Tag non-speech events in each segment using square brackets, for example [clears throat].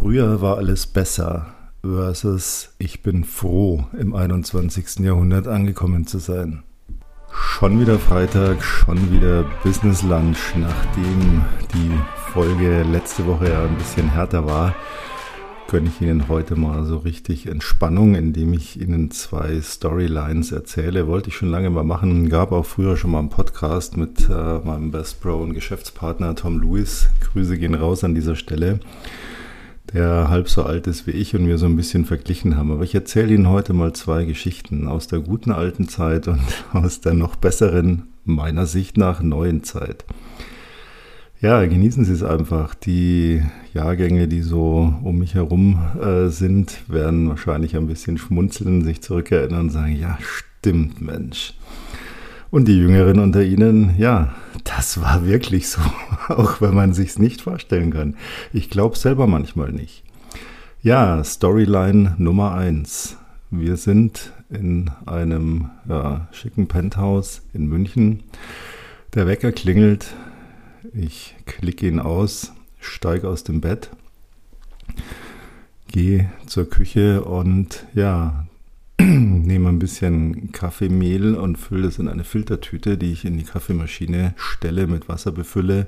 Früher war alles besser versus ich bin froh, im 21. Jahrhundert angekommen zu sein. Schon wieder Freitag, schon wieder Business Lunch, nachdem die Folge letzte Woche ja ein bisschen härter war gönne ich Ihnen heute mal so richtig Entspannung, indem ich Ihnen zwei Storylines erzähle. Wollte ich schon lange mal machen. Gab auch früher schon mal einen Podcast mit äh, meinem Best Bro und Geschäftspartner Tom Lewis. Grüße gehen raus an dieser Stelle. Der halb so alt ist wie ich und wir so ein bisschen verglichen haben. Aber ich erzähle Ihnen heute mal zwei Geschichten aus der guten alten Zeit und [laughs] aus der noch besseren, meiner Sicht nach, neuen Zeit. Ja, genießen Sie es einfach. Die Jahrgänge, die so um mich herum äh, sind, werden wahrscheinlich ein bisschen schmunzeln, sich zurückerinnern und sagen, ja, stimmt, Mensch. Und die Jüngeren unter Ihnen, ja, das war wirklich so, [laughs] auch wenn man sich's nicht vorstellen kann. Ich glaube selber manchmal nicht. Ja, Storyline Nummer eins. Wir sind in einem ja, schicken Penthouse in München. Der Wecker klingelt, ich klicke ihn aus, steige aus dem Bett, gehe zur Küche und ja, [clears throat] nehme ein bisschen Kaffeemehl und fülle es in eine Filtertüte, die ich in die Kaffeemaschine stelle, mit Wasser befülle,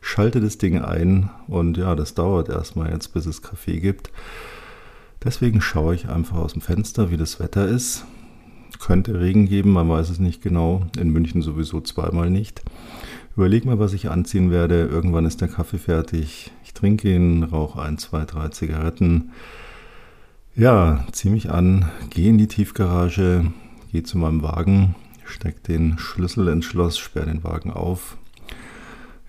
schalte das Ding ein und ja, das dauert erstmal jetzt, bis es Kaffee gibt. Deswegen schaue ich einfach aus dem Fenster, wie das Wetter ist. Könnte Regen geben, man weiß es nicht genau. In München sowieso zweimal nicht. Überleg mal, was ich anziehen werde. Irgendwann ist der Kaffee fertig. Ich trinke ihn, rauche ein, zwei, drei Zigaretten. Ja, zieh mich an, gehe in die Tiefgarage, gehe zu meinem Wagen, steck den Schlüssel ins Schloss, sperre den Wagen auf.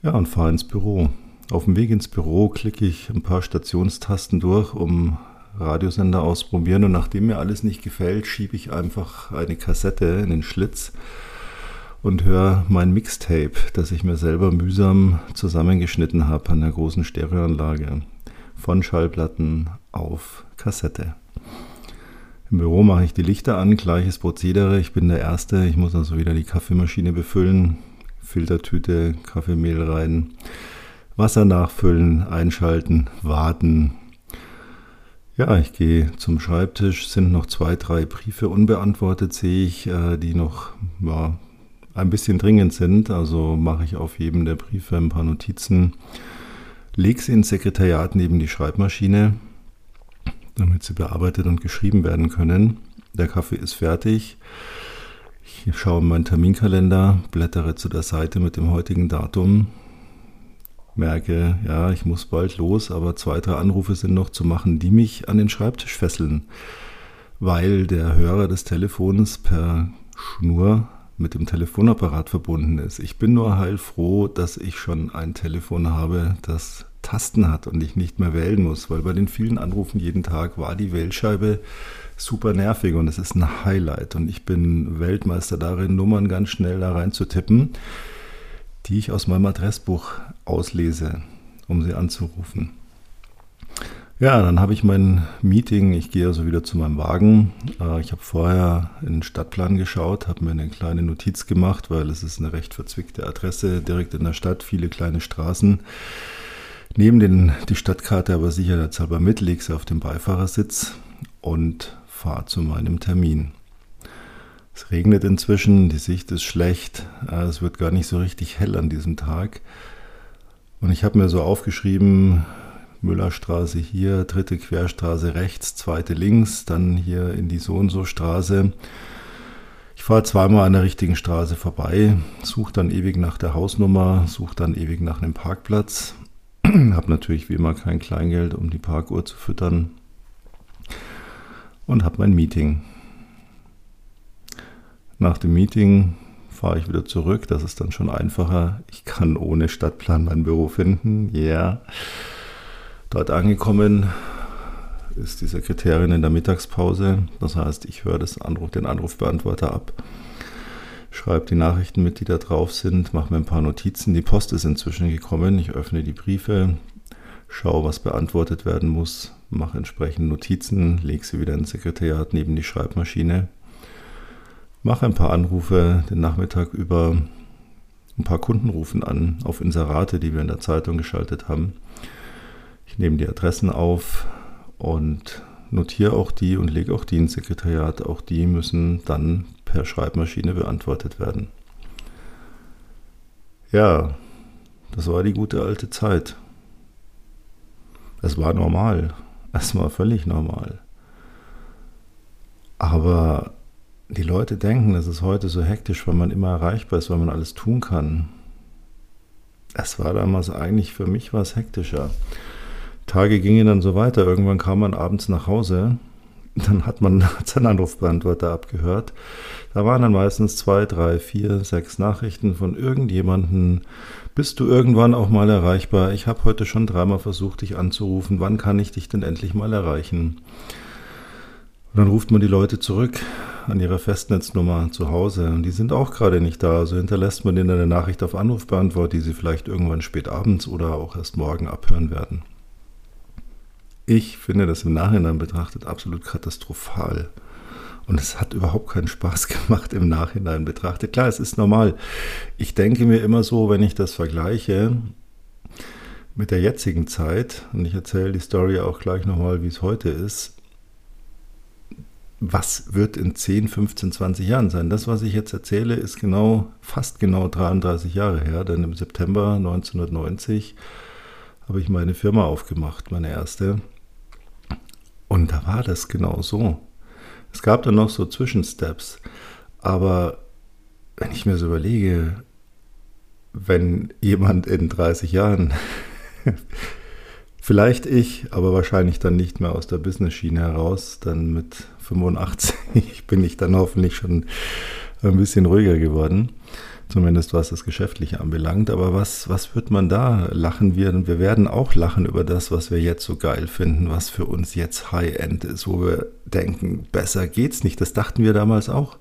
Ja, und fahre ins Büro. Auf dem Weg ins Büro klicke ich ein paar Stationstasten durch, um Radiosender ausprobieren. Und nachdem mir alles nicht gefällt, schiebe ich einfach eine Kassette in den Schlitz und höre mein Mixtape, das ich mir selber mühsam zusammengeschnitten habe an der großen Stereoanlage. Von Schallplatten auf Kassette. Im Büro mache ich die Lichter an, gleiches Prozedere. Ich bin der Erste, ich muss also wieder die Kaffeemaschine befüllen, Filtertüte, Kaffeemehl rein, Wasser nachfüllen, einschalten, warten. Ja, ich gehe zum Schreibtisch, sind noch zwei, drei Briefe unbeantwortet, sehe ich, äh, die noch ja, ein bisschen dringend sind. Also mache ich auf jedem der Briefe ein paar Notizen, lege sie ins Sekretariat neben die Schreibmaschine, damit sie bearbeitet und geschrieben werden können. Der Kaffee ist fertig. Ich schaue in meinen Terminkalender, blättere zu der Seite mit dem heutigen Datum, merke, ja, ich muss bald los, aber zwei, drei Anrufe sind noch zu machen, die mich an den Schreibtisch fesseln, weil der Hörer des Telefons per Schnur mit dem Telefonapparat verbunden ist. Ich bin nur heilfroh, dass ich schon ein Telefon habe, das Tasten hat und ich nicht mehr wählen muss, weil bei den vielen Anrufen jeden Tag war die Wählscheibe super nervig und es ist ein Highlight und ich bin Weltmeister darin, Nummern ganz schnell da rein zu tippen, die ich aus meinem Adressbuch auslese, um sie anzurufen. Ja, dann habe ich mein Meeting. Ich gehe also wieder zu meinem Wagen. Äh, ich habe vorher in den Stadtplan geschaut, habe mir eine kleine Notiz gemacht, weil es ist eine recht verzwickte Adresse direkt in der Stadt, viele kleine Straßen. Nehme den, die Stadtkarte aber sicherheitshalber mit, lege sie auf den Beifahrersitz und fahre zu meinem Termin. Es regnet inzwischen, die Sicht ist schlecht, äh, es wird gar nicht so richtig hell an diesem Tag. Und ich habe mir so aufgeschrieben, Müllerstraße hier, dritte Querstraße rechts, zweite links, dann hier in die so und so Straße. Ich fahre zweimal an der richtigen Straße vorbei, suche dann ewig nach der Hausnummer, suche dann ewig nach einem Parkplatz. [clears throat] habe natürlich wie immer kein Kleingeld, um die Parkuhr zu füttern. Und habe mein Meeting. Nach dem Meeting fahre ich wieder zurück. Das ist dann schon einfacher. Ich kann ohne Stadtplan mein Büro finden. Ja. Yeah. Dort angekommen ist die Sekretärin in der Mittagspause. Das heißt, ich höre das Anruf, den Anrufbeantworter ab, schreibe die Nachrichten mit, die da drauf sind, mache mir ein paar Notizen. Die Post ist inzwischen gekommen. Ich öffne die Briefe, schaue, was beantwortet werden muss, mache entsprechend Notizen, lege sie wieder ins Sekretariat neben die Schreibmaschine, mache ein paar Anrufe den Nachmittag über. Ein paar Kunden rufen an auf Inserate, die wir in der Zeitung geschaltet haben Ich nehme die Adressen auf und notiere auch die und lege auch die ins Sekretariat. Auch die müssen dann per Schreibmaschine beantwortet werden. Ja, das war die gute alte Zeit. Es war normal. Es war völlig normal. Aber die Leute denken, es ist heute so hektisch, weil man immer erreichbar ist, weil man alles tun kann. Es war damals eigentlich für mich was hektischer. Tage gingen dann so weiter. Irgendwann kam man abends nach Hause. Dann hat man [laughs] seinen Anrufbeantworter abgehört. Da waren dann meistens zwei, drei, vier, sechs Nachrichten von irgendjemandem. Bist du irgendwann auch mal erreichbar? Ich habe heute schon dreimal versucht, dich anzurufen. Wann kann ich dich denn endlich mal erreichen? Und dann ruft man die Leute zurück an ihrer Festnetznummer zu Hause und die sind auch gerade nicht da. Also hinterlässt man denen eine Nachricht auf Anrufbeantwort, die sie vielleicht irgendwann spät abends oder auch erst morgen abhören werden. Ich finde das im Nachhinein betrachtet absolut katastrophal. Und es hat überhaupt keinen Spaß [laughs] gemacht im Nachhinein betrachtet. Klar, es ist normal. Ich denke mir immer so, wenn ich das vergleiche mit der jetzigen Zeit, und ich erzähle die Story auch gleich nochmal, wie es heute ist, was wird in 10, 15, 20 Jahren sein? Das, was ich jetzt erzähle, ist genau, fast genau 33 Jahre her, denn im September 1990 habe ich meine Firma aufgemacht, meine erste. Und da war das genau so. Es gab dann noch so Zwischensteps. Aber wenn ich mir so überlege, wenn jemand in 30 Jahren, [laughs] vielleicht ich, aber wahrscheinlich dann nicht mehr aus der Business-Schiene heraus, dann mit 85 [laughs] bin ich dann hoffentlich schon ein bisschen ruhiger geworden zumindest was das Geschäftliche anbelangt. Aber was, was wird man da lachen? Wir, wir werden auch lachen über das, was wir jetzt so geil finden, was für uns jetzt High-End ist, wo wir denken, besser geht's nicht. Das dachten wir damals auch.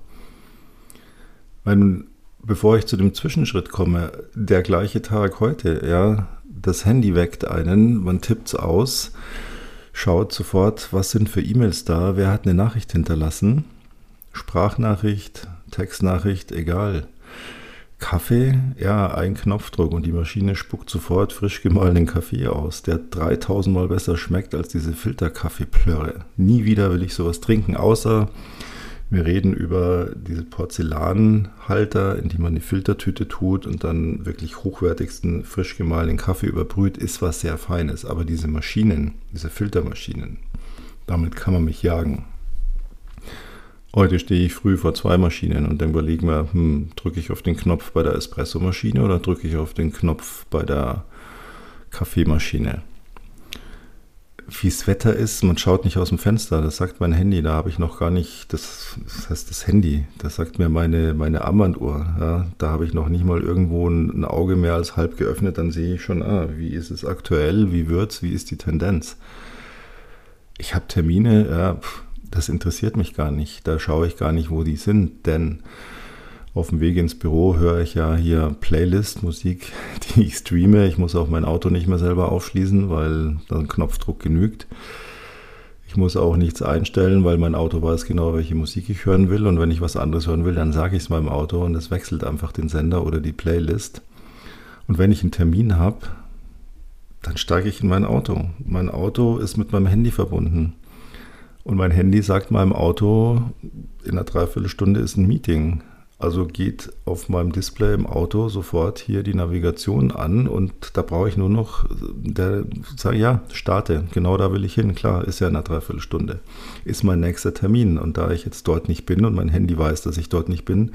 Wenn, bevor ich zu dem Zwischenschritt komme, der gleiche Tag heute, ja, das Handy weckt einen, man tippt's aus, schaut sofort, was sind für E-Mails da, wer hat eine Nachricht hinterlassen, Sprachnachricht, Textnachricht, egal. Kaffee, ja, ein Knopfdruck und die Maschine spuckt sofort frisch gemahlenen Kaffee aus, der 3000 Mal besser schmeckt als diese Filterkaffeeplörre. Nie wieder will ich sowas trinken, außer wir reden über diese Porzellanhalter, in die man die Filtertüte tut und dann wirklich hochwertigsten frisch gemahlenen Kaffee überbrüht, ist was sehr Feines. Aber diese Maschinen, diese Filtermaschinen, damit kann man mich jagen. Heute stehe ich früh vor zwei Maschinen und dann überlege mir, hm, drücke ich auf den Knopf bei der Espresso-Maschine oder drücke ich auf den Knopf bei der Kaffeemaschine. Wie es Wetter ist, man schaut nicht aus dem Fenster, das sagt mein Handy, da habe ich noch gar nicht, das, das heißt das Handy, das sagt mir meine, meine Armbanduhr, ja, da habe ich noch nicht mal irgendwo ein, ein Auge mehr als halb geöffnet, dann sehe ich schon, ah, wie ist es aktuell, wie wird es, wie ist die Tendenz. Ich habe Termine, ja, pff, das interessiert mich gar nicht. Da schaue ich gar nicht, wo die sind, denn auf dem Weg ins Büro höre ich ja hier Playlist, Musik, [laughs] die ich streame. Ich muss auch mein Auto nicht mehr selber aufschließen, weil da ein Knopfdruck genügt. Ich muss auch nichts einstellen, weil mein Auto weiß genau, welche Musik ich hören will. Und wenn ich was anderes hören will, dann sage ich es meinem Auto und es wechselt einfach den Sender oder die Playlist. Und wenn ich einen Termin habe, dann steige ich in mein Auto. Mein Auto ist mit meinem Handy verbunden. Und mein Handy sagt meinem Auto, in einer Dreiviertelstunde ist ein Meeting. Also geht auf meinem Display im Auto sofort hier die Navigation an und da brauche ich nur noch, der sage ja, starte, genau da will ich hin. Klar, ist ja in einer Dreiviertelstunde. Ist mein nächster Termin und da ich jetzt dort nicht bin und mein Handy weiß, dass ich dort nicht bin,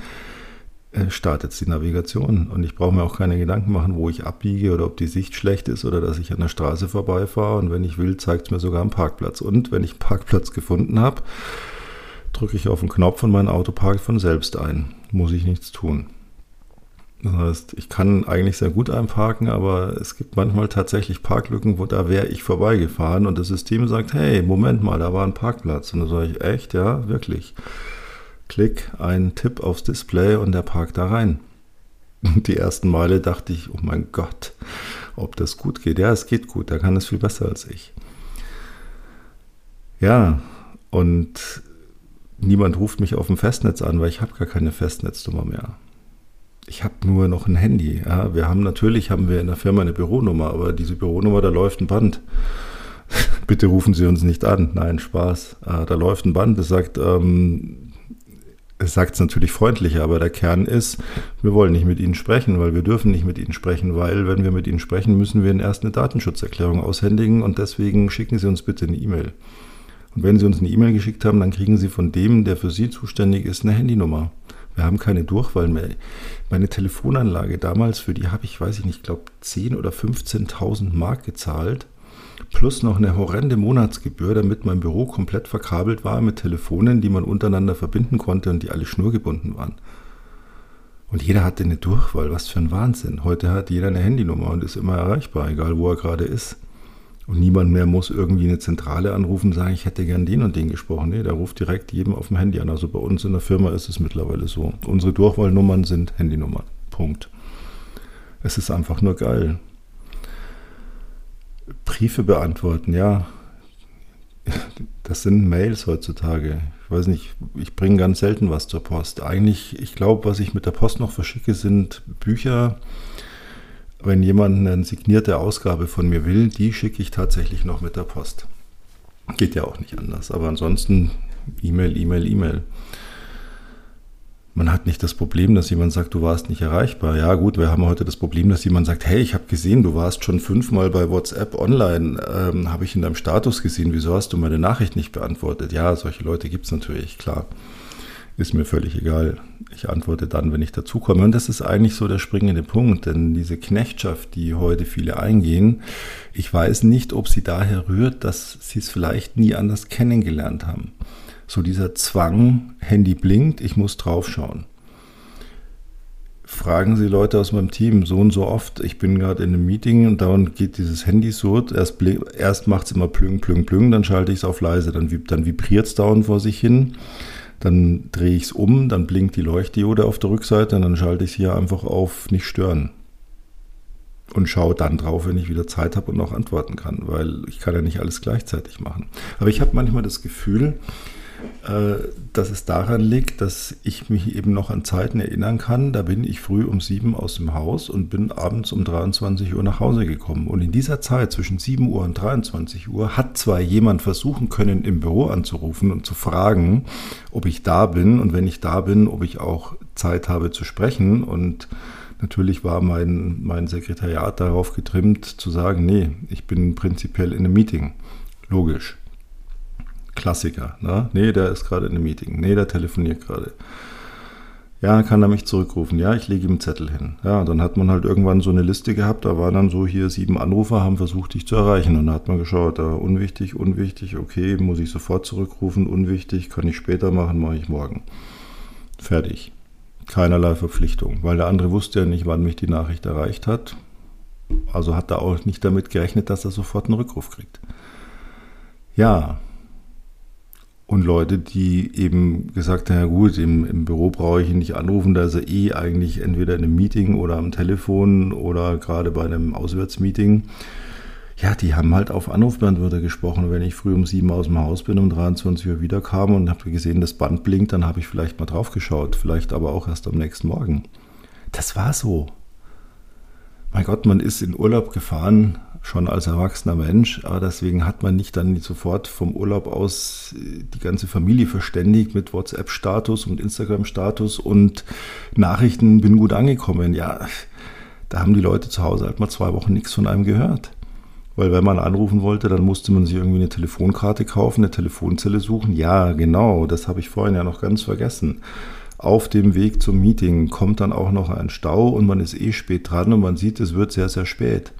startet die Navigation. Und ich brauche mir auch keine Gedanken machen, wo ich abbiege oder ob die Sicht schlecht ist oder dass ich an der Straße vorbeifahre. Und wenn ich will, zeigt es mir sogar einen Parkplatz. Und wenn ich einen Parkplatz gefunden habe, drücke ich auf den Knopf und mein Auto parkt von selbst ein. Muss ich nichts tun. Das heißt, ich kann eigentlich sehr gut einparken, aber es gibt manchmal tatsächlich Parklücken, wo da wäre ich vorbeigefahren und das System sagt, hey, Moment mal, da war ein Parkplatz. Und dann sage ich, echt, ja, wirklich. Klick, ein Tipp aufs Display und der parkt da rein. [laughs] Die ersten Male dachte ich, oh mein Gott, ob das gut geht. Ja, es geht gut, der kann es viel besser als ich. Ja, und niemand ruft mich auf dem Festnetz an, weil ich habe gar keine Festnetznummer mehr. ich habe nur noch ein Handy. Ja, wir haben natürlich haben wir in der Firma eine Büronummer, aber diese Büronummer, da läuft ein Band. [laughs] Bitte rufen Sie uns nicht an. Nein, Spaß. Äh, da läuft ein Band, das sagt, ähm, sagt es natürlich freundlicher, aber der Kern ist, wir wollen nicht mit Ihnen sprechen, weil wir dürfen nicht mit Ihnen sprechen, weil wenn wir mit Ihnen sprechen, müssen wir Ihnen erst eine Datenschutzerklärung aushändigen und deswegen schicken Sie uns bitte eine E-Mail. Und wenn Sie uns eine E-Mail geschickt haben, dann kriegen Sie von dem, der für Sie zuständig ist, eine Handynummer. Wir haben keine Durchwahl mehr. Meine Telefonanlage damals, für die habe ich, weiß ich nicht, glaube 10.000 oder 15.000 Mark gezahlt plus noch eine horrende Monatsgebühr, damit mein Büro komplett verkabelt war mit Telefonen, die man untereinander verbinden konnte und die alle schnurgebunden waren. Und jeder hatte eine Durchwahl, was für ein Wahnsinn. Heute hat jeder eine Handynummer und ist immer erreichbar, egal wo er gerade ist. Und niemand mehr muss irgendwie eine Zentrale anrufen und sagen, ich hätte gern den und den gesprochen. Nee, der ruft direkt jedem auf dem Handy an. Also bei uns in der Firma ist es mittlerweile so. Unsere Durchwahlnummern sind Handynummern. Punkt. Es ist einfach nur geil. Briefe beantworten, ja. Das sind Mails heutzutage. Ich weiß nicht, ich bringe ganz selten was zur Post. Eigentlich, ich glaube, was ich mit der Post noch verschicke, sind Bücher. Wenn jemand eine signierte Ausgabe von mir will, die schicke ich tatsächlich noch mit der Post. Geht ja auch nicht anders. Aber ansonsten E-Mail, E-Mail, E-Mail. Man hat nicht das Problem, dass jemand sagt, du warst nicht erreichbar. Ja gut, wir haben heute das Problem, dass jemand sagt, hey, ich habe gesehen, du warst schon fünfmal bei WhatsApp online, ähm, habe ich in deinem Status gesehen, wieso hast du meine Nachricht nicht beantwortet? Ja, solche Leute gibt es natürlich, klar. Ist mir völlig egal. Ich antworte dann, wenn ich dazukomme. Und das ist eigentlich so der springende Punkt, denn diese Knechtschaft, die heute viele eingehen, ich weiß nicht, ob sie daher rührt, dass sie es vielleicht nie anders kennengelernt haben so dieser Zwang, Handy blinkt, ich muss draufschauen. Fragen Sie Leute aus meinem Team so und so oft, ich bin gerade in einem Meeting und dauernd geht dieses Handy so, erst, erst macht es immer plüng, plüng, plüng, dann schalte ich es auf leise, dann, dann vibriert es dauernd vor sich hin, dann drehe ich es um, dann blinkt die Leuchtdiode auf der Rückseite und dann schalte ich es hier einfach auf nicht stören und schaue dann drauf, wenn ich wieder Zeit habe und noch antworten kann, weil ich kann ja nicht alles gleichzeitig machen. Aber ich habe manchmal das Gefühl, dass es daran liegt, dass ich mich eben noch an Zeiten erinnern kann. Da bin ich früh um sieben aus dem Haus und bin abends um 23 Uhr nach Hause gekommen. Und in dieser Zeit zwischen 7 Uhr und 23 Uhr hat zwar jemand versuchen können, im Büro anzurufen und zu fragen, ob ich da bin und wenn ich da bin, ob ich auch Zeit habe zu sprechen. Und natürlich war mein, mein Sekretariat darauf getrimmt zu sagen, nee, ich bin prinzipiell in einem Meeting. Logisch. Klassiker. Ne? Nee, der ist gerade in einem Meeting. Nee, der telefoniert gerade. Ja, kann er mich zurückrufen. Ja, ich lege ihm einen Zettel hin. Ja, dann hat man halt irgendwann so eine Liste gehabt. Da waren dann so hier sieben Anrufer, haben versucht, dich zu erreichen. Und da hat man geschaut, da unwichtig, unwichtig, okay, muss ich sofort zurückrufen, unwichtig, kann ich später machen, mache ich morgen. Fertig. Keinerlei Verpflichtung, weil der andere wusste ja nicht, wann mich die Nachricht erreicht hat. Also hat er auch nicht damit gerechnet, dass er sofort einen Rückruf kriegt. Ja, und Leute, die eben gesagt haben, ja gut, im, im Büro brauche ich ihn nicht anrufen, da ist er eh eigentlich entweder in einem Meeting oder am Telefon oder gerade bei einem Auswärtsmeeting. Ja, die haben halt auf Anrufbeantworter gesprochen. wenn ich früh um sieben aus dem Haus bin, um 23 Uhr wiederkam und habe gesehen, das Band blinkt, dann habe ich vielleicht mal drauf geschaut. Vielleicht aber auch erst am nächsten Morgen. Das war so. Mein Gott, man ist in Urlaub gefahren, schon als erwachsener Mensch, aber deswegen hat man nicht dann sofort vom Urlaub aus äh, die ganze Familie verständigt mit WhatsApp-Status und Instagram-Status und Nachrichten, bin gut angekommen. Ja, da haben die Leute zu Hause halt mal zwei Wochen nichts von einem gehört. Weil wenn man anrufen wollte, dann musste man sich irgendwie eine Telefonkarte kaufen, eine Telefonzelle suchen. Ja, genau, das habe ich vorhin ja noch ganz vergessen. Auf dem Weg zum Meeting kommt dann auch noch ein Stau und man ist eh spät dran und man sieht, es wird sehr, sehr spät.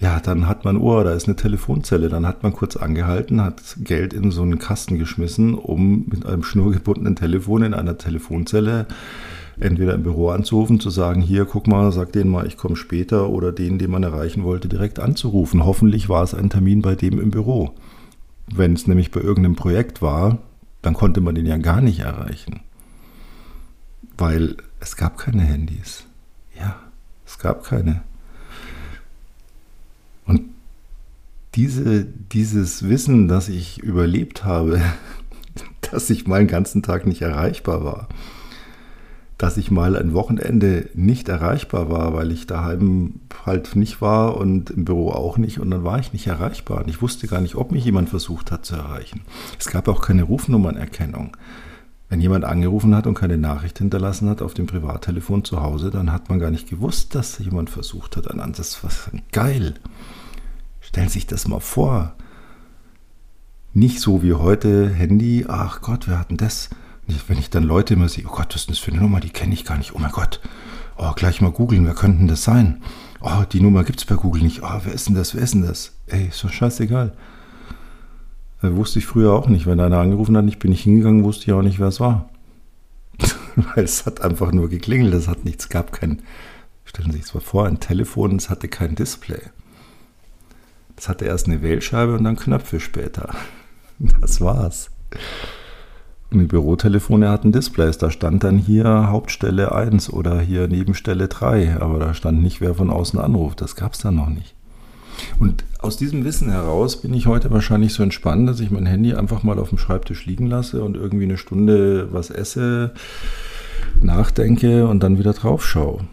Ja, dann hat man, oh, da ist eine Telefonzelle. Dann hat man kurz angehalten, hat Geld in so einen Kasten geschmissen, um mit einem schnurgebundenen Telefon in einer Telefonzelle entweder im Büro anzurufen, zu sagen, hier, guck mal, sag denen mal, ich komme später oder den, den man erreichen wollte, direkt anzurufen. Hoffentlich war es ein Termin bei dem im Büro. Wenn es nämlich bei irgendeinem Projekt war, dann konnte man den ja gar nicht erreichen. Weil es gab keine Handys. Ja, es gab keine. diese, dieses Wissen, dass ich überlebt habe, [laughs] dass ich mal einen ganzen Tag nicht erreichbar war, dass ich mal ein Wochenende nicht erreichbar war, weil ich daheim halt nicht war und im Büro auch nicht und dann war ich nicht erreichbar und ich wusste gar nicht, ob mich jemand versucht hat zu erreichen. Es gab auch keine Rufnummernerkennung. Wenn jemand angerufen hat und keine Nachricht hinterlassen hat auf dem Privattelefon zu Hause, dann hat man gar nicht gewusst, dass jemand versucht hat. Das war geil. Stellen Sie sich das mal vor. Nicht so wie heute Handy, ach Gott, wir hatten das wenn ich dann Leute immer sehe, oh Gott, was ist das für eine Nummer, die kenne ich gar nicht. Oh mein Gott, oh, gleich mal googeln, wer könnte denn das sein? Oh, die Nummer gibt es bei Google nicht. Oh, wer ist denn das, wer ist denn das? Ey, ist doch scheißegal. Das wusste ich früher auch nicht. Wenn einer angerufen hat, ich bin nicht hingegangen, wusste ich auch nicht, wer es war. [laughs] Weil es hat einfach nur geklingelt, es hat nichts, gab kein, stellen Sie sich mal vor, ein Telefon, es hatte kein Display. Es hatte erst eine Wählscheibe und dann Knöpfe später. [laughs] Das war's. Und die Bürotelefone hatten Displays. Da stand dann hier Hauptstelle 1 oder hier Nebenstelle 3. Aber da stand nicht, wer von außen anruft. Das gab es dann noch nicht. Und aus diesem Wissen heraus bin ich heute wahrscheinlich so entspannt, dass ich mein Handy einfach mal auf dem Schreibtisch liegen lasse und irgendwie eine Stunde was esse, nachdenke und dann wieder drauf schaue.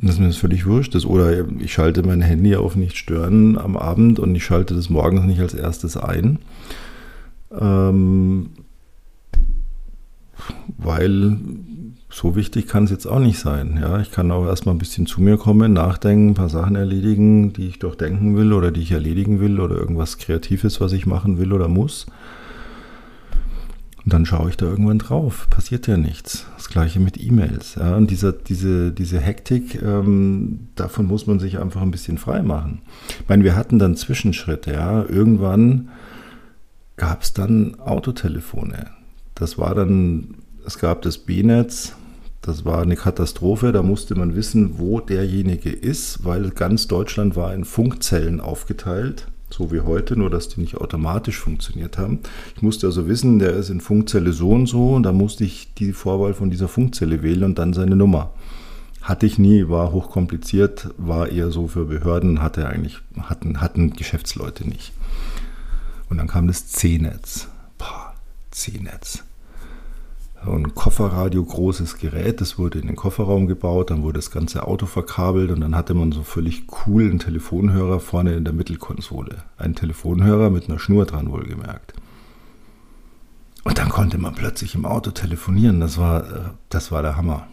Das ist mir das völlig wurscht ist. Oder ich schalte mein Handy auf nicht stören am Abend und ich schalte das morgens nicht als erstes ein. Ähm, weil so wichtig kann es jetzt auch nicht sein. Ja, ich kann auch erstmal ein bisschen zu mir kommen, nachdenken, ein paar Sachen erledigen, die ich doch denken will oder die ich erledigen will oder irgendwas Kreatives, was ich machen will oder muss. Und dann schaue ich da irgendwann drauf. Passiert ja nichts. Das gleiche mit E-Mails. Ja, und dieser, diese, diese Hektik, ähm, davon muss man sich einfach ein bisschen frei machen. Ich meine, wir hatten dann Zwischenschritte. Ja, irgendwann gab es dann Autotelefone. Das war dann, es gab das B-Netz, das war eine Katastrophe, da musste man wissen, wo derjenige ist, weil ganz Deutschland war in Funkzellen aufgeteilt, so wie heute, nur dass die nicht automatisch funktioniert haben. Ich musste also wissen, der ist in Funkzelle so und so und da musste ich die Vorwahl von dieser Funkzelle wählen und dann seine Nummer. Hatte ich nie, war hochkompliziert, war eher so für Behörden, hatte eigentlich, hatten, hatten Geschäftsleute nicht. Und dann kam das C-Netz. C-Netz. Ein Kofferradio, großes Gerät, das wurde in den Kofferraum gebaut, dann wurde das ganze Auto verkabelt und dann hatte man so völlig coolen Telefonhörer vorne in der Mittelkonsole. Ein Telefonhörer mit einer Schnur dran, wohlgemerkt. Und dann konnte man plötzlich im Auto telefonieren. Das war, äh, das war der Hammer.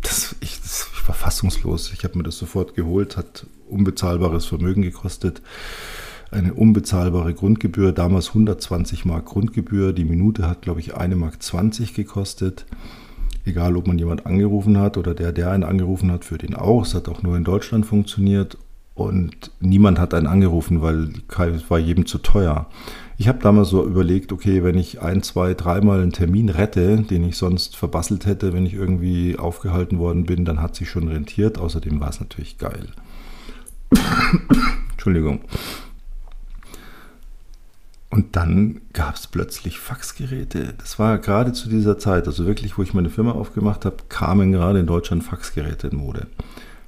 Das, ich, das, ich war fassungslos. Ich habe mir das sofort geholt, hat unbezahlbares Vermögen gekostet eine unbezahlbare Grundgebühr, damals 120 Mark Grundgebühr. Die Minute hat, glaube ich, 1 Mark 20 gekostet. Egal, ob man jemand angerufen hat oder der, der einen angerufen hat, für den auch. Es hat auch nur in Deutschland funktioniert und niemand hat einen angerufen, weil es war jedem zu teuer. Ich habe damals so überlegt, okay, wenn ich ein, zwei, dreimal einen Termin rette, den ich sonst verbasselt hätte, wenn ich irgendwie aufgehalten worden bin, dann hat sich schon rentiert. Außerdem war es natürlich geil. [coughs] Entschuldigung. Und dann gab es plötzlich Faxgeräte. Das war gerade zu dieser Zeit, also wirklich, wo ich meine Firma aufgemacht habe, kamen gerade in Deutschland Faxgeräte in Mode.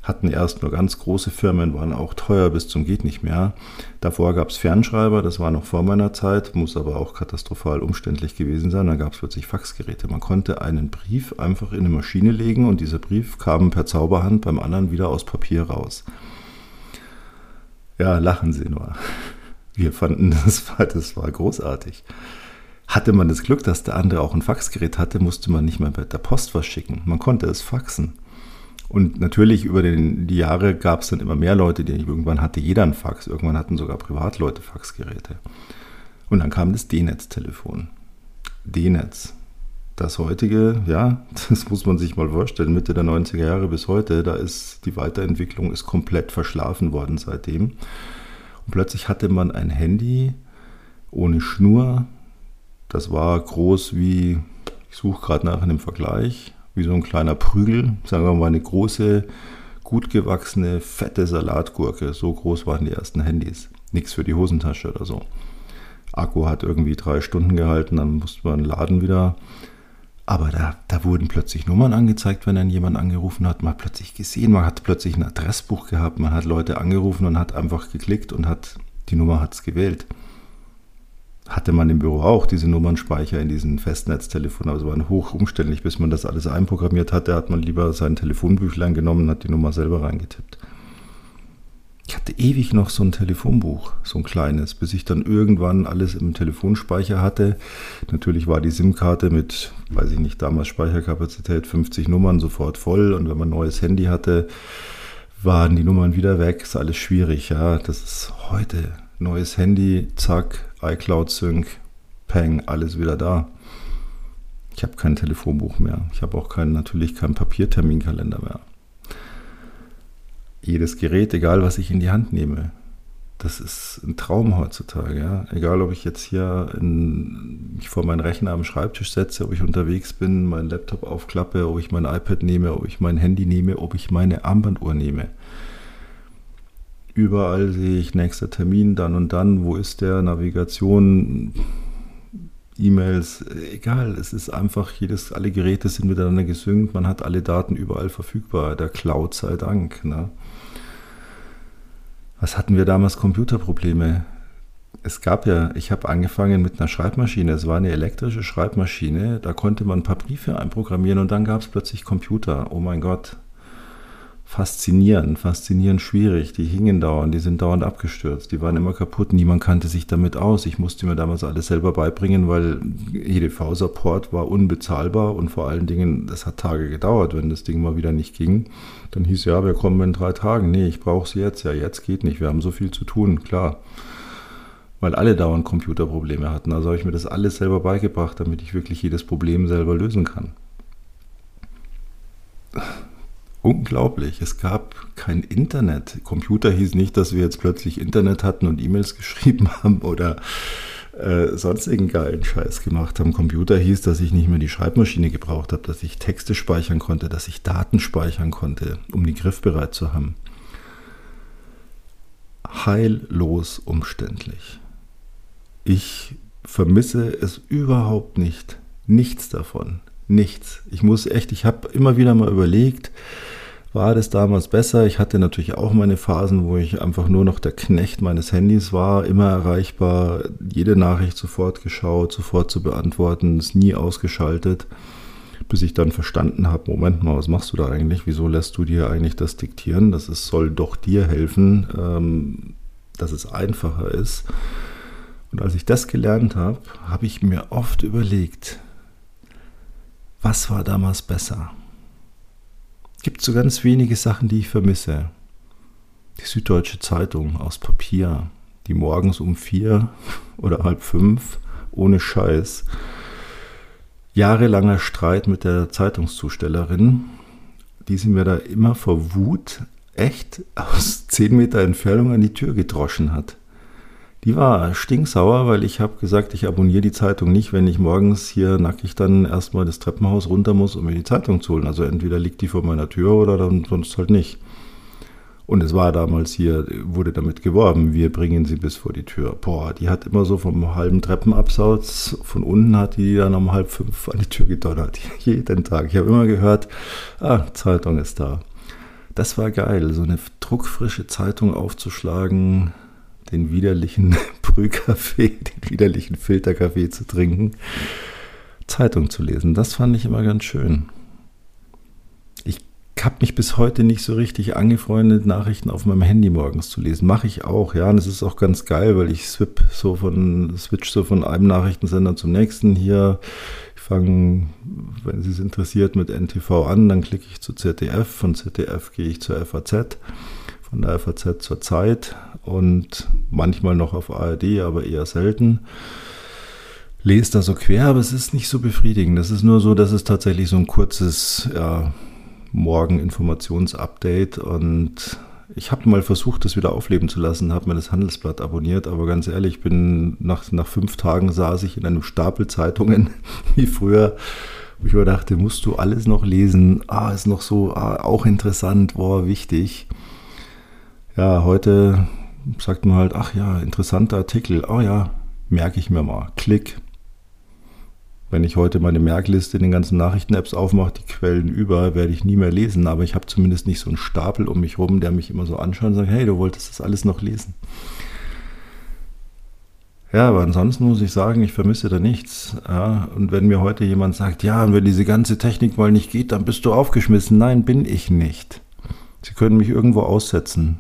Hatten erst nur ganz große Firmen, waren auch teuer bis zum geht nicht mehr. Davor gab es Fernschreiber, das war noch vor meiner Zeit, muss aber auch katastrophal umständlich gewesen sein. Dann gab es plötzlich Faxgeräte. Man konnte einen Brief einfach in eine Maschine legen und dieser Brief kam per Zauberhand beim anderen wieder aus Papier raus. Ja, lachen Sie nur. Wir fanden, [laughs] das war, das war großartig. Hatte man das Glück, dass der andere auch ein Faxgerät hatte, musste man nicht mehr bei der Post was schicken. Man konnte es faxen. Und natürlich über den, die Jahre gab es dann immer mehr Leute, die irgendwann hatte jeder ein Fax. Irgendwann hatten sogar Privatleute Faxgeräte. Und dann kam das D-Netz-Telefon. D-Netz. Das heutige, ja, [laughs] das muss man sich mal vorstellen, Mitte der 90er Jahre bis heute, da ist die Weiterentwicklung ist komplett verschlafen worden seitdem. Und plötzlich hatte man ein Handy ohne Schnur. Das war groß wie, ich suche gerade nach einem Vergleich, wie so ein kleiner Prügel. Sagen wir mal eine große, gut gewachsene, fette Salatgurke. So groß waren die ersten Handys. Nichts für die Hosentasche oder so. Akku hat irgendwie drei Stunden gehalten, dann musste man laden wieder. Aber da, da wurden plötzlich Nummern angezeigt, wenn dann jemand angerufen hat. Man hat plötzlich gesehen, man hat plötzlich ein Adressbuch gehabt, man hat Leute angerufen und hat einfach geklickt und hat die Nummer hat es gewählt. hatte man im Büro auch diese Nummernspeicher in diesen Festnetztelefonen, aber es war hoch umständlich, bis man das alles einprogrammiert hatte, hat man lieber sein Telefonbüchlein genommen und hat die Nummer selber reingetippt. Ich hatte ewig noch so ein Telefonbuch, so ein kleines, bis ich dann irgendwann alles im Telefonspeicher hatte. Natürlich war die SIM-Karte mit, weiß ich nicht, damals Speicherkapazität 50 Nummern sofort voll und wenn man ein neues Handy hatte, waren die Nummern wieder weg. Ist alles schwierig, ja. Das ist heute neues Handy, zack, iCloud Sync, Peng, alles wieder da. Ich habe kein Telefonbuch mehr. Ich habe auch kein, natürlich keinen Papierterminkalender mehr jedes Gerät, egal was ich in die Hand nehme. Das ist ein Traum heutzutage, ja. Egal, ob ich jetzt hier in, mich vor meinen Rechner am Schreibtisch setze, ob ich unterwegs bin, meinen Laptop aufklappe, ob ich mein iPad nehme, ob ich mein Handy nehme, ob ich meine Armbanduhr nehme. Überall sehe ich nächster Termin, dann und dann, wo ist der, Navigation, E-Mails, egal, es ist einfach, jedes, alle Geräte sind miteinander gesynkt, man hat alle Daten überall verfügbar, der Cloud sei Dank. Ne? Was hatten wir damals Computerprobleme? Es gab ja, ich habe angefangen mit einer Schreibmaschine, es war eine elektrische Schreibmaschine, da konnte man ein paar Briefe einprogrammieren und dann gab es plötzlich Computer. Oh mein Gott, faszinierend, faszinierend schwierig. Die hingen dauernd, die sind dauernd abgestürzt, die waren immer kaputt, niemand kannte sich damit aus. Ich musste mir damals alles selber beibringen, weil EDV-Support war unbezahlbar und vor allen Dingen, das hat Tage gedauert, wenn das Ding mal wieder nicht ging. Dann hieß ja, wir kommen in drei Tagen. Nee, ich brauche es jetzt. Ja, jetzt geht nicht, wir haben so viel zu tun, klar. Weil alle dauernd Computerprobleme hatten. Also habe ich mir das alles selber beigebracht, damit ich wirklich jedes Problem selber lösen kann unglaublich. Es gab kein Internet. Computer hieß nicht, dass wir jetzt plötzlich Internet hatten und E-Mails [laughs] geschrieben haben oder äh, sonstigen geilen Scheiß gemacht haben. Computer hieß, dass ich nicht mehr die Schreibmaschine gebraucht habe, dass ich Texte speichern konnte, dass ich Daten speichern konnte, um die griffbereit zu haben. Heillos umständlich. Ich vermisse es überhaupt nicht. Nichts davon. Nichts. Ich muss echt, ich habe immer wieder mal überlegt, war das damals besser. Ich hatte natürlich auch meine Phasen, wo ich einfach nur noch der Knecht meines Handys war, immer erreichbar, jede Nachricht sofort geschaut, sofort zu beantworten, ist nie ausgeschaltet, bis ich dann verstanden habe, Moment mal, was machst du da eigentlich? Wieso lässt du dir eigentlich das diktieren? Das ist, soll doch dir helfen, ähm, dass es einfacher ist. Und als ich das gelernt habe, habe ich mir oft überlegt, was war damals besser? Gibt so ganz wenige Sachen, die ich vermisse. Die Süddeutsche Zeitung aus Papier, die morgens um vier [laughs] oder halb fünf, ohne Scheiß. Jahrelanger Streit mit der Zeitungszustellerin, die sie mir da immer vor Wut echt aus zehn Meter Entfernung an die Tür gedroschen hat. Die war stinksauer, weil ich habe gesagt, ich abonniere die Zeitung nicht, wenn ich morgens hier nackig dann erstmal das Treppenhaus runter muss, um mir die Zeitung zu holen. Also entweder liegt die vor meiner Tür oder dann sonst halt nicht. Und es war damals hier, wurde damit geworben, wir bringen sie bis vor die Tür. Boah, die hat immer so vom halben Treppenabsatz, von unten hat die dann um halb fünf an die Tür gedonnert. [laughs] Jeden Tag. Ich habe immer gehört, ah, Zeitung ist da. Das war geil, so eine druckfrische Zeitung aufzuschlagen, den widerlichen [laughs] Brühkaffee, den widerlichen Filterkaffee zu trinken, Zeitung zu lesen. Das fand ich immer ganz schön. Ich habe mich bis heute nicht so richtig angefreundet, Nachrichten auf meinem Handy morgens zu lesen. Mache ich auch, ja. Und es ist auch ganz geil, weil ich swip so von, switch so von einem Nachrichtensender zum nächsten. Hier, ich fange, wenn Sie es interessiert, mit NTV an, dann klicke ich zu ZDF. Von ZDF gehe ich zur FAZ von der FAZ zur Zeit und manchmal noch auf ARD, aber eher selten. Lest da so quer, aber es ist nicht so befriedigend. Es ist nur so, dass es tatsächlich so ein kurzes ja, Morgen-Informationsupdate und ich habe mal versucht, das wieder aufleben zu lassen, habe mir das Handelsblatt abonniert, aber ganz ehrlich, bin nach, nach fünf Tagen saß ich in einem Stapel Zeitungen [laughs] wie früher, wo ich mir dachte, musst du alles noch lesen? Ah, ist noch so, ah, auch interessant, boah, wichtig. Ja, heute sagt man halt, ach ja, interessanter Artikel, oh ja, merke ich mir mal, klick. Wenn ich heute meine Merkliste in den ganzen Nachrichten-Apps aufmache, die Quellen über, werde ich nie mehr lesen, aber ich habe zumindest nicht so einen Stapel um mich rum, der mich immer so anschaut und sagt, hey, du wolltest das alles noch lesen. Ja, aber ansonsten muss ich sagen, ich vermisse da nichts. Ja, und wenn mir heute jemand sagt, ja, und wenn diese ganze Technik mal nicht geht, dann bist du aufgeschmissen. Nein, bin ich nicht. Sie können mich irgendwo aussetzen.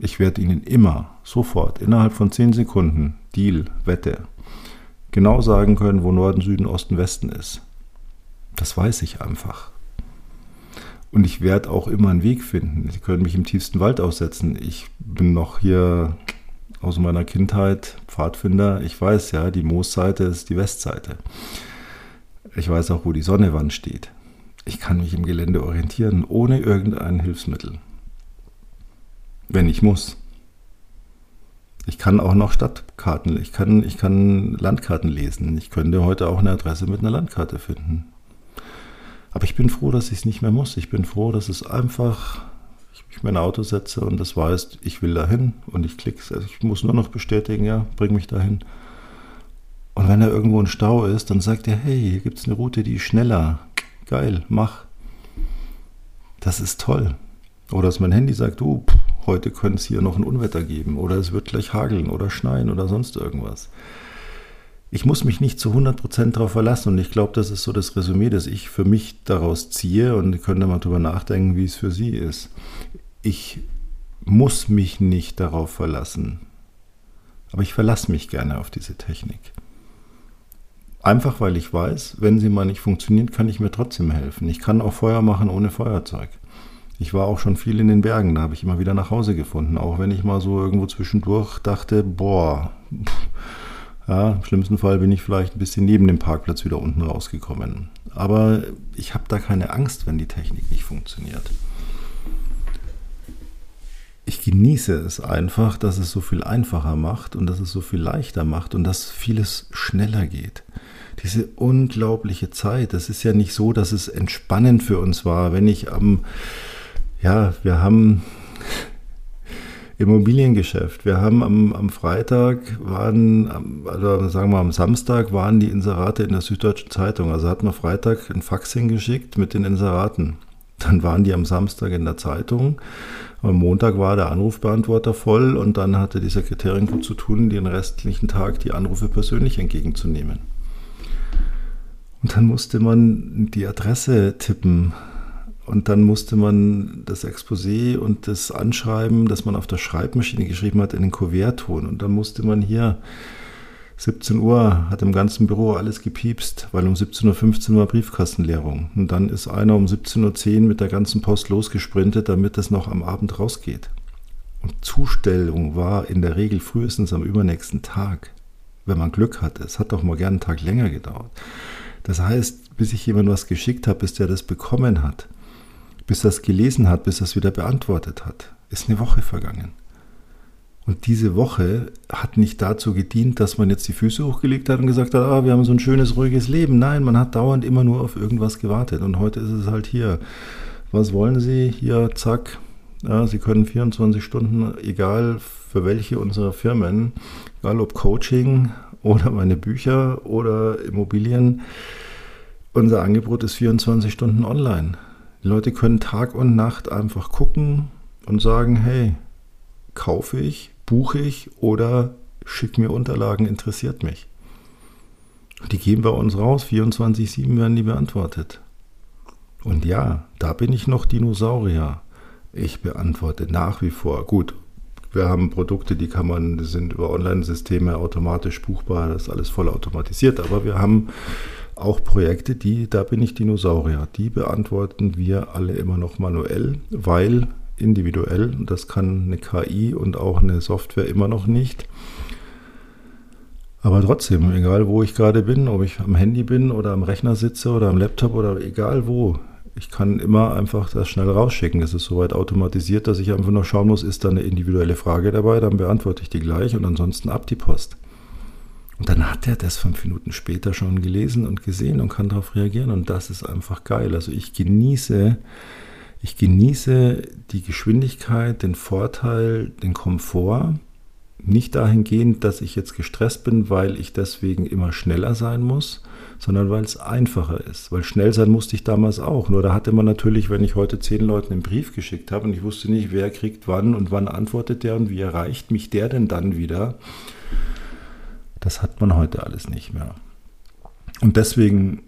Ich werde Ihnen immer, sofort, innerhalb von 10 Sekunden, Deal, Wette, genau sagen können, wo Norden, Süden, Osten, Westen ist. Das weiß ich einfach. Und ich werde auch immer einen Weg finden. Sie können mich im tiefsten Wald aussetzen. Ich bin noch hier aus meiner Kindheit Pfadfinder. Ich weiß ja, die Moosseite ist die Westseite. Ich weiß auch, wo die Sonne wann steht. Ich kann mich im Gelände orientieren, ohne irgendein Hilfsmittel. Wenn ich muss. Ich kann auch noch Stadtkarten, ich kann, ich kann Landkarten lesen. Ich könnte heute auch eine Adresse mit einer Landkarte finden. Aber ich bin froh, dass ich es nicht mehr muss. Ich bin froh, dass es einfach, ich mich in mein Auto setze und das weiß, ich will dahin und ich klicke also ich muss nur noch bestätigen, ja, bring mich dahin. Und wenn da irgendwo ein Stau ist, dann sagt er, hey, hier gibt es eine Route, die ist schneller. Geil, mach. Das ist toll. Oder dass mein Handy sagt, oh, heute könnte es hier noch ein Unwetter geben oder es wird gleich hageln oder schneien oder sonst irgendwas ich muss mich nicht zu 100% darauf verlassen. Und ich glaube, das ist so das Resümee, das ich für mich daraus ziehe. Und ihr könnt mal drüber nachdenken, wie es für Sie ist. Ich muss mich nicht darauf verlassen. Aber ich verlasse mich gerne auf diese Technik. Einfach weil ich weiß, wenn sie mal nicht funktioniert, kann ich mir trotzdem helfen. Ich kann auch Feuer machen ohne Feuerzeug. Ich war auch schon viel in den Bergen, da habe ich immer wieder nach Hause gefunden. Auch wenn ich mal so irgendwo zwischendurch dachte, boah, pff, ja, Im schlimmsten Fall bin ich vielleicht ein bisschen neben dem Parkplatz wieder unten rausgekommen. Aber ich habe da keine Angst, wenn die Technik nicht funktioniert. Ich genieße es einfach, dass es so viel einfacher macht und dass es so viel leichter macht und dass vieles schneller geht. Diese unglaubliche Zeit, das ist ja nicht so, dass es entspannend für uns war, wenn ich am, ja, wir haben Immobiliengeschäft. Wir haben am, am Freitag waren, also sagen wir am Samstag waren die Inserate in der Süddeutschen Zeitung. Also hat man Freitag ein Fax hingeschickt mit den Inseraten. Dann waren die am Samstag in der Zeitung. Am Montag war der Anrufbeantworter voll und dann hatte die Sekretärin gut zu tun, den restlichen Tag die Anrufe persönlich entgegenzunehmen. Und dann musste man die Adresse tippen und dann musste man das Exposé und das Anschreiben, das man auf der Schreibmaschine geschrieben hat, in den Kuvert tun. Und dann musste man hier 17 Uhr, hat im ganzen Büro alles gepiepst, weil um 17.15 Uhr war Briefkastenleerung. Und dann ist einer um 17.10 Uhr mit der ganzen Post losgesprintet, damit es noch am Abend rausgeht. Und Zustellung war in der Regel frühestens am übernächsten Tag, wenn man Glück hatte. Es hat doch mal gern einen Tag länger gedauert. Das heißt, bis ich jemand was geschickt habe, bis der das bekommen hat, bis er es gelesen hat, bis er es wieder beantwortet hat, ist eine Woche vergangen. Und diese Woche hat nicht dazu gedient, dass man jetzt die Füße hochgelegt hat und gesagt hat, ah, wir haben so ein schönes, ruhiges Leben. Nein, man hat dauernd immer nur auf irgendwas gewartet. Und heute ist es halt hier. Was wollen Sie? Hier, zack. Ja, Sie können 24 Stunden, egal für welche unserer Firmen, egal ob Coaching oder meine Bücher oder Immobilien, unser Angebot ist 24 Stunden online. Die Leute können Tag und Nacht einfach gucken und sagen, hey, kaufe ich, buche ich oder schick mir Unterlagen, interessiert mich. Die gehen bei uns raus, 24-7 werden die beantwortet. Und ja, da bin ich noch Dinosaurier. Ich beantworte nach wie vor. Gut, wir haben Produkte, die kann man, die sind über Online-Systeme automatisch buchbar, das ist alles voll automatisiert, aber wir haben auch Projekte, die, da bin ich Dinosaurier, die beantworten wir alle immer noch manuell, weil individuell, das kann eine KI und auch eine Software immer noch nicht. Aber trotzdem, egal wo ich gerade bin, ob ich am Handy bin oder am Rechner sitze oder am Laptop oder egal wo, ich kann immer einfach das schnell rausschicken. Es ist soweit automatisiert, dass ich einfach nur schauen muss, ist da eine individuelle Frage dabei, dann beantworte ich die gleich und ansonsten ab die Post. Und dann hat er das fünf Minuten später schon gelesen und gesehen und kann darauf reagieren. Und das ist einfach geil. Also ich genieße, ich genieße die Geschwindigkeit, den Vorteil, den Komfort. Nicht dahingehend, dass ich jetzt gestresst bin, weil ich deswegen immer schneller sein muss, sondern weil es einfacher ist. Weil schnell sein musste ich damals auch. Nur da hatte man natürlich, wenn ich heute zehn Leuten einen Brief geschickt habe und ich wusste nicht, wer kriegt wann und wann antwortet der und wie erreicht mich der denn dann wieder, Das hat man heute alles nicht mehr. Und deswegen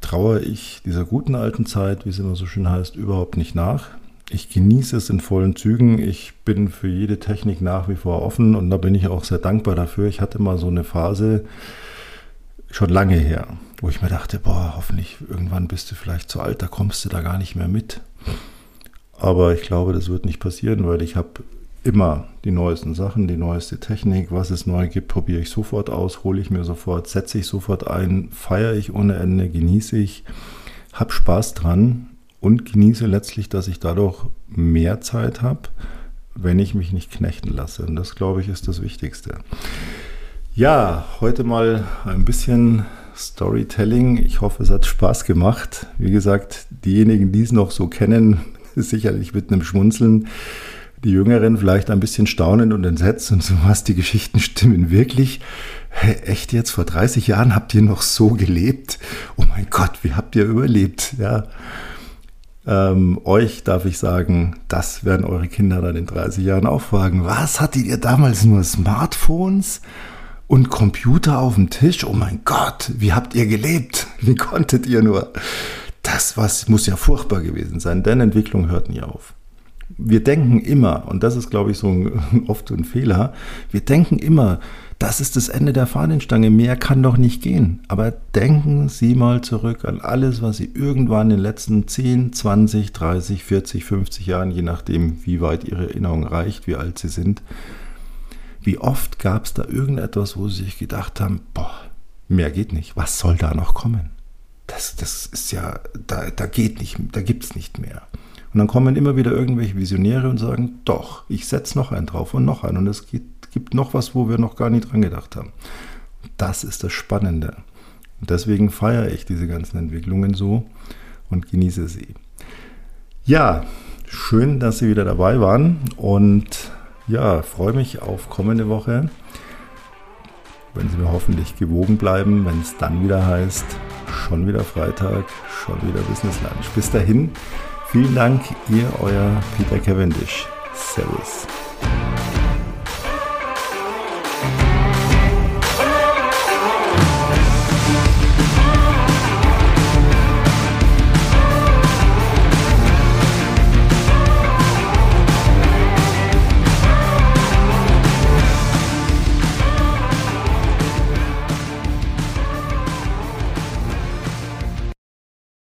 trauere ich dieser guten alten Zeit, wie es immer so schön heißt, überhaupt nicht nach. Ich genieße es in vollen Zügen. Ich bin für jede Technik nach wie vor offen und da bin ich auch sehr dankbar dafür. Ich hatte mal so eine Phase schon lange her, wo ich mir dachte, boah, hoffentlich irgendwann bist du vielleicht zu alt, da kommst du da gar nicht mehr mit. Aber ich glaube, das wird nicht passieren, weil ich habe immer die neuesten Sachen, die neueste Technik, was es neu gibt, probiere ich sofort aus, hole ich mir sofort, setze ich sofort ein, feiere ich ohne Ende, genieße ich, habe Spaß dran und genieße letztlich, dass ich dadurch mehr Zeit habe, wenn ich mich nicht knechten lasse. Und das, glaube ich, ist das Wichtigste. Ja, heute mal ein bisschen Storytelling. Ich hoffe, es hat Spaß gemacht. Wie gesagt, diejenigen, die es noch so kennen, [laughs] sicherlich mit einem Schmunzeln die Jüngeren vielleicht ein bisschen staunend und entsetzt und so was, die Geschichten stimmen wirklich. Echt jetzt, vor 30 Jahren habt ihr noch so gelebt? Oh mein Gott, wie habt ihr überlebt? Ja. Ähm, euch darf ich sagen, das werden eure Kinder dann in 30 Jahren auch fragen. Was hattet ihr damals nur Smartphones und Computer auf dem Tisch? Oh mein Gott, wie habt ihr gelebt? Wie konntet ihr nur? Das was muss ja furchtbar gewesen sein, denn Entwicklung hört nie auf wir denken immer, und das ist, glaube ich, so ein, [laughs] oft ein Fehler, wir denken immer, das ist das Ende der Fahnenstange, mehr kann doch nicht gehen. Aber denken Sie mal zurück an alles, was Sie irgendwann in den letzten 10, 20, 30, 40, 50 Jahren, je nachdem, wie weit Ihre Erinnerung reicht, wie alt Sie sind, wie oft gab es da irgendetwas, wo Sie sich gedacht haben, boah, mehr geht nicht, was soll da noch kommen? Das, das ist ja, da, da geht nicht, da gibt es nicht mehr. Und dann kommen immer wieder irgendwelche Visionäre und sagen, doch, ich setze noch einen drauf und noch einen. Und es gibt, gibt noch was, wo wir noch gar nicht dran gedacht haben. Das ist das Spannende. Und deswegen feiere ich diese ganzen Entwicklungen so und genieße sie. Ja, schön, dass Sie wieder dabei waren und ja, freue mich auf kommende Woche, wenn Sie mir hoffentlich gewogen bleiben, wenn es dann wieder heißt, schon wieder Freitag, schon wieder Business Lunch. Bis dahin, Vielen Dank, ihr, euer Peter Cavendish. Servus.